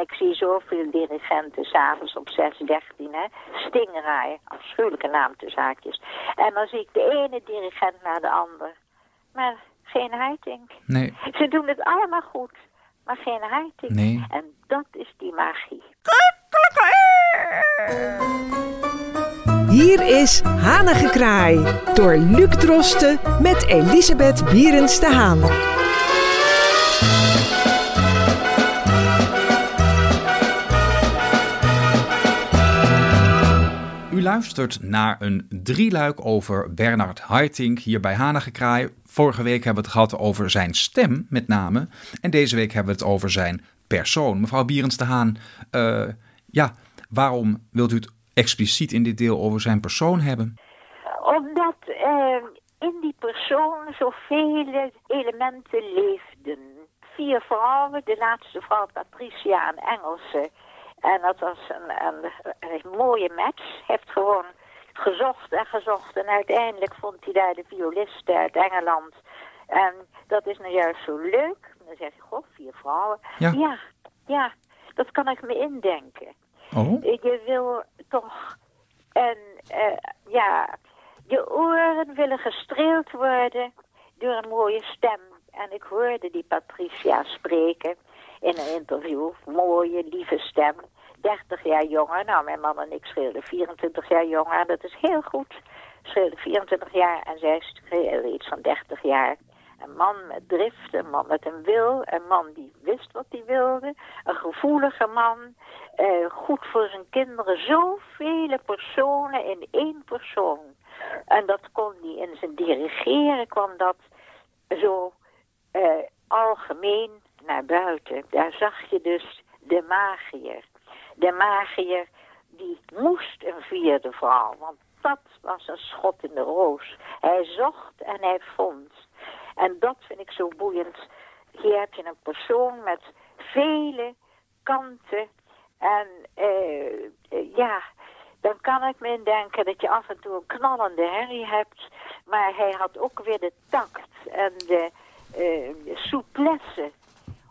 Ik zie zoveel dirigenten s'avonds op 613, hè. Stingray, afschuwelijke naam te zaakjes. En dan zie ik de ene dirigent naar de ander. Maar geen Heiting. Nee. Ze doen het allemaal goed, maar geen Heiting. Nee. En dat is die magie. Hier is Hanengekraai door Luc Drosten met Elisabeth Bierens de Haan. Luistert naar een drieluik over Bernard Haitink hier bij Hanengekraai. Vorige week hebben we het gehad over zijn stem met name. En deze week hebben we het over zijn persoon. Mevrouw Bierens de Haan, eh, ja, waarom wilt u het expliciet in dit deel over zijn persoon hebben? Omdat eh, in die persoon zoveel elementen leefden. Vier vrouwen, de laatste vrouw Patricia, een Engelse. En dat was een, een, een mooie match. Heeft gewoon gezocht en gezocht. En uiteindelijk vond hij daar de violist uit Engeland. En dat is nou juist zo leuk. Dan zeg je, goh, vier vrouwen. Ja. ja, ja, dat kan ik me indenken. Oh, Je wil toch een, eh, ja, je oren willen gestreeld worden door een mooie stem. En ik hoorde die Patricia spreken in een interview. Mooie, lieve stem. 30 jaar jonger. Nou, mijn man en ik scheelden 24 jaar jonger. Dat is heel goed. Scheelden 24 jaar en zij scheelden iets van 30 jaar. Een man met drift, een man met een wil, een man die wist wat hij wilde, een gevoelige man, eh, goed voor zijn kinderen. Zoveel personen in één persoon. En dat kon hij in zijn dirigeren, kwam dat zo eh, algemeen naar buiten. Daar zag je dus de magier. De magier die moest een vierde vrouw, want dat was een schot in de roos. Hij zocht en hij vond. En dat vind ik zo boeiend. Hier heb je een persoon met vele kanten. En eh, eh, ja, dan kan ik me indenken dat je af en toe een knallende herrie hebt. Maar hij had ook weer de tact en de eh, souplesse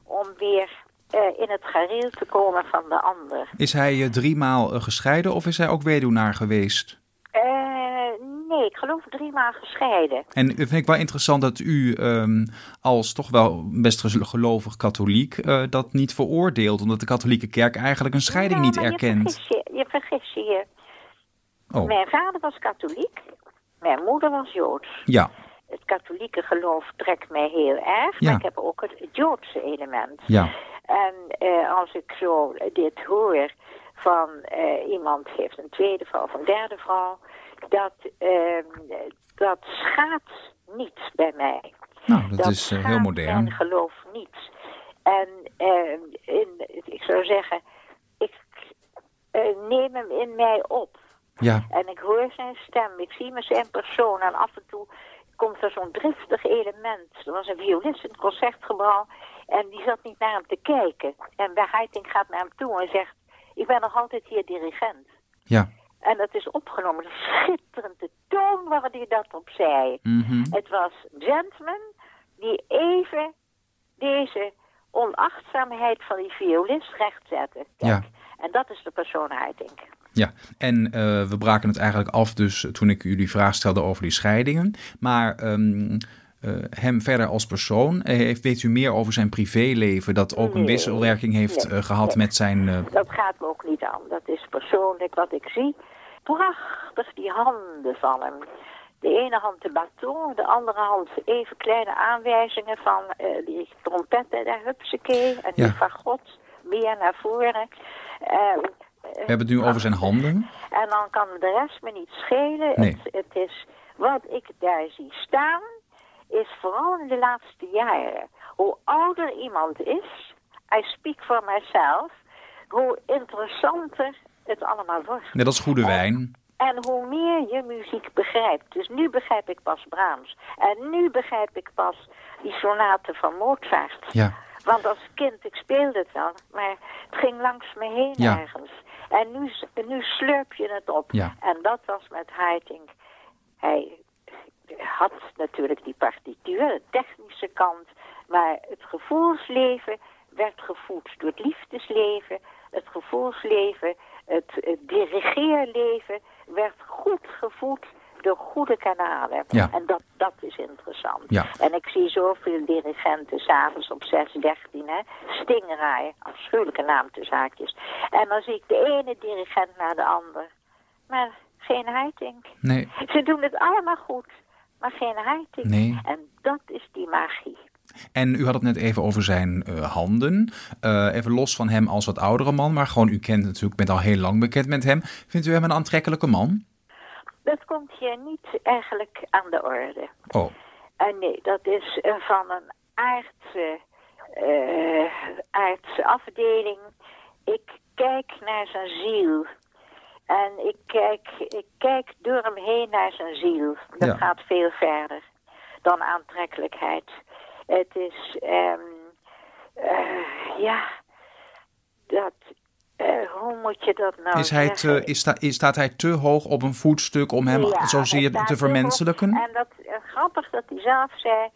om weer eh, in het gareel te komen van de ander. is hij eh, driemaal eh, gescheiden of is hij ook weduwnaar geweest? Nee, ik geloof driemaal gescheiden. En vind ik wel interessant dat u ehm, als toch wel best gel- gelovig katholiek dat niet veroordeelt. Omdat de katholieke kerk eigenlijk een scheiding niet erkent. Je vergis je, je vergis je. Oh, Mijn vader was katholiek. Mijn moeder was Joods. ja, Het katholieke geloof trekt mij heel erg. Ja. Maar ik heb ook het Joodse element. ja, En eh, als ik zo dit hoor van eh, iemand heeft een tweede vrouw of een derde vrouw, dat, ehm, dat schaadt niet bij mij. nou dat is eh, heel modern. mijn geloof niet. En ehm, in, ik zou zeggen, ik neem hem in mij op. Ja, En ik hoor zijn stem, ik zie me zijn persoon en af en toe komt er zo'n driftig element. Er was een violist in het concertgebouw en die zat niet naar hem te kijken. En Heiting gaat naar hem toe en zegt, ik ben nog altijd hier dirigent. ja, En dat is opgenomen, de toon waar hij dat op zei. mhm, Het was Gentleman die even deze onachtzaamheid van die violist rechtzette. Kijk, Ja. En dat is de persoon Heiting. Ja. En eh, we braken het eigenlijk af dus toen ik u die vraag stelde over die scheidingen. Maar ehm, eh, hem verder als persoon, eh, heeft, weet u meer over zijn privéleven dat ook een wisselwerking heeft nee, eh, gehad nee. met zijn... Dat gaat me ook niet aan. Dat is persoonlijk wat ik zie. Prachtig die handen van hem. De ene hand de baton, de andere hand even kleine aanwijzingen van die trompetten, daar hupsakee, en die Ja. fagot, meer naar voren. Eh, we hebben het nu over zijn handen. en dan kan de rest me niet schelen. Nee. Het, het is, wat ik daar zie staan, is vooral in de laatste jaren. Hoe ouder iemand is, I speak for myself, hoe interessanter het allemaal wordt. Net als goede wijn. En hoe meer je muziek begrijpt. Dus nu begrijp ik pas Brahms. En nu begrijp ik pas die sonaten van Mozart. Ja, Want als kind, ik speelde het wel, maar het ging langs me heen Ja. ergens. En nu, nu slurp je het op. Ja. En dat was met Haitink. Hij had natuurlijk die partituur, de technische kant, maar het gevoelsleven werd gevoed door het liefdesleven, het gevoelsleven, het, het dirigeerleven werd goed gevoed door goede kanalen. Ja. En dat, dat is interessant. Ja. En zoveel dirigenten s'avonds op 6.13, hè. Stingray, afschuwelijke naam te zaakjes. En dan zie ik de ene dirigent naar de ander. Maar geen Haitink. Nee, Ze doen het allemaal goed, maar geen Haitink. Nee. En dat is die magie. En u had het net even over zijn eh, handen. Eh, even los van hem als wat oudere man, maar gewoon u kent natuurlijk, bent al heel lang bekend met hem. Vindt u hem een aantrekkelijke man? Dat komt hier niet eigenlijk aan de orde. Oh, En nee, dat is eh, van een aardse, eh, aardse afdeling. Ik kijk naar zijn ziel. En ik kijk, ik kijk door hem heen naar zijn ziel. Dat Ja. gaat veel verder dan aantrekkelijkheid. Het is, eh, ja, dat, eh, hoe moet je dat nou is hij te, is sta, is, staat hij te hoog op een voetstuk om hem Ja, zozeer te vermenselijken? En dat, eh, grappig dat hij zelf zei,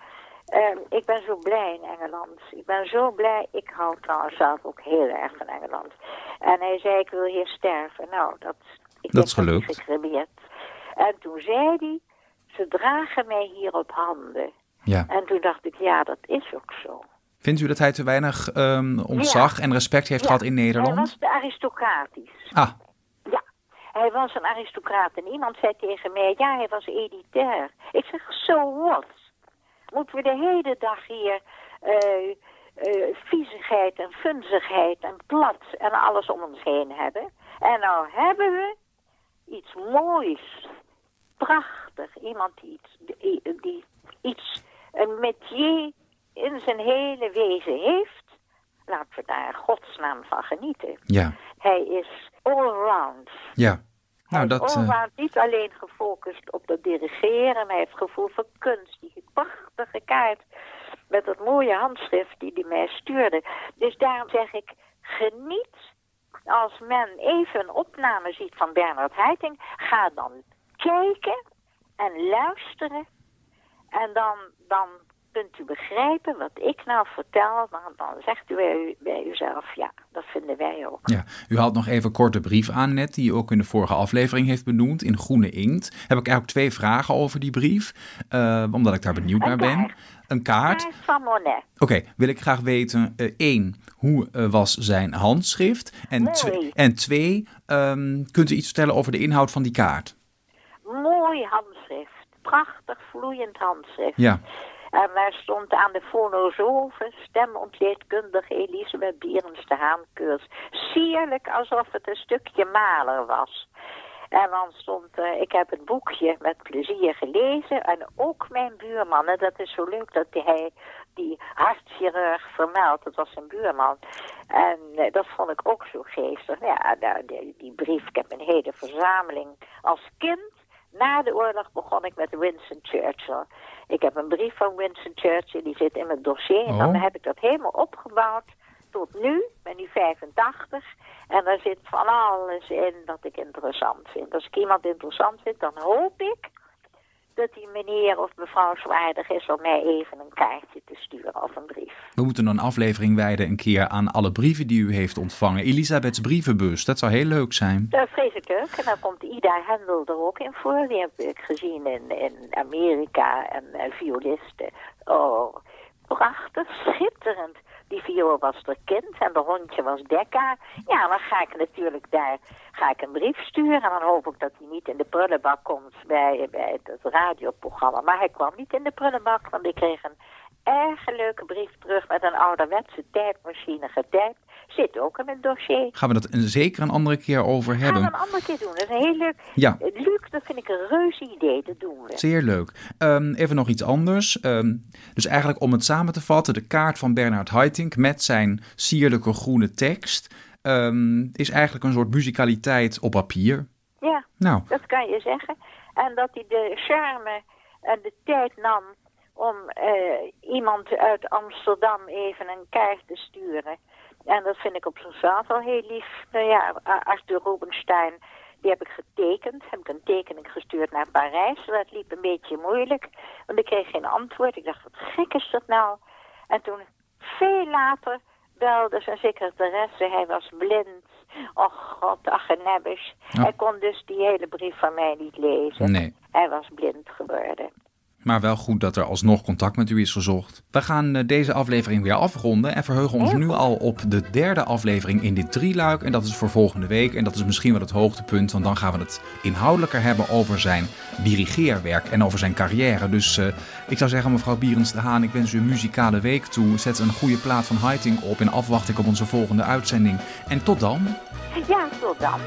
ehm, ik ben zo blij in Engeland. Ik ben zo blij, ik hou trouwens zelf ook heel erg van Engeland. En hij zei, ik wil hier sterven. Nou, dat, ik Dat is gelukt. En toen zei hij, ze dragen mij hier op handen. Ja. En toen dacht ik, ja, dat is ook zo. Vindt u dat hij te weinig ehm, ontzag en respect heeft Ja, gehad in Hij Nederland? was te aristocratisch. Ah, Ja, hij was een aristocraat. En iemand zei tegen mij, ja, hij was elitair. Ik zeg, so what? Moeten we de hele dag hier eh eh, viezigheid en funzigheid en plat en alles om ons heen hebben? En nou hebben we iets moois, prachtig. Iemand die iets, die, die iets, een métier in zijn hele wezen heeft. Laten we daar godsnaam van genieten. ja. Hij is allround. Ja. Nou, hij dat... is allround niet alleen gefocust op dat dirigeren, maar hij heeft gevoel voor kunst. Die prachtige kaart met dat mooie handschrift die hij mij stuurde. Dus daarom zeg ik, geniet als men even een opname ziet van Bernard Haitink. Ga dan kijken en luisteren. En dan, dan kunt u begrijpen wat ik nou vertel. Dan, dan zegt u bij, uzelf, ja, dat vinden wij ook. Ja, u haalt nog even kort de brief aan net, die u ook in de vorige aflevering heeft benoemd, in groene inkt. Heb ik eigenlijk twee vragen over die brief, eh, omdat ik daar benieuwd naar ben. Een kaart. Kaart van Monet. Oké, wil ik graag weten, eh, één, hoe eh, was zijn handschrift? En, en twee, ehm, kunt u iets vertellen over de inhoud van die kaart? Mooi handschrift. Prachtig vloeiend handschrift. Ja, En daar stond aan de fonosofe, stemontleedkundige Elisabeth Bierens de Haankeurs. Sierlijk alsof het een stukje maler was. En dan stond, eh, ik heb het boekje met plezier gelezen. En ook mijn buurman, en dat is zo leuk dat hij die hartchirurg vermeldt. Dat was zijn buurman. En eh, dat vond ik ook zo geestig. Ja, nou, die brief, ik heb een hele verzameling. Als kind, na de oorlog, begon ik met Winston Churchill. Ik heb een brief van Winston Churchill, die zit in mijn dossier. En dan Oh. heb ik dat helemaal opgebouwd tot nu. Ik ben nu 85. En daar zit van alles in dat ik interessant vind. Als ik iemand interessant vind, dan hoop ik dat die meneer of mevrouw zwaardig is om mij even een kaartje te sturen of een brief. we moeten een aflevering wijden een keer aan alle brieven die u heeft ontvangen. Elisabeths brievenbus, dat zou heel leuk zijn. Dat is vreselijk leuk. En dan komt Ida Hendel er ook in voor. Die heb ik gezien in, in Amerika. En eh, violisten. Oh, prachtig, schitterend. Die viool was er kind en de hondje was Dekka. Ja, dan ga ik natuurlijk daar ga ik een brief sturen. En dan hoop ik dat hij niet in de prullenbak komt bij, bij het radioprogramma. Maar hij kwam niet in de prullenbak, want ik kreeg een erg leuke brief terug met een ouderwetse tijdmachine getypt. Zit ook in mijn dossier. Gaan we dat een, zeker een andere keer over Gaan we hebben? een andere keer doen. Dat is een heel leuk. Ja. Eh, Luc, dat vind ik een reuze idee. Dat doen we. Zeer leuk. Ehm, even nog iets anders. Ehm, dus eigenlijk om het samen te vatten, de kaart van Bernard Haitink met zijn sierlijke groene tekst ehm, is eigenlijk een soort muzikaliteit op papier. Ja, Nou, dat kan je zeggen. En dat hij de charme en de tijd nam om eh, iemand uit Amsterdam even een kaart te sturen. En dat vind ik op zichzelf al heel lief. Nou ja, Arthur Rubinstein, die heb ik getekend. Heb ik een tekening gestuurd naar Parijs. Dat liep een beetje moeilijk, want ik kreeg geen antwoord. Ik dacht, wat gek is dat nou? En toen, veel later, belde zijn secretaresse, hij was blind. Och god, ach en nebbes. Hij kon dus die hele brief van mij niet lezen. Nee. Hij was blind geworden. Maar wel goed dat er alsnog contact met u is gezocht. We gaan eh, deze aflevering weer afronden en verheugen ons nu al op de derde aflevering in dit drieluik. En dat is voor volgende week. En dat is misschien wel het hoogtepunt, want dan gaan we het inhoudelijker hebben over zijn dirigeerwerk en over zijn carrière. Dus uh, ik zou zeggen, mevrouw Bierens de Haan, ik wens u een muzikale week toe. Zet een goede plaat van Heiting op en afwacht ik op onze volgende uitzending. En tot dan. Ja, tot dan.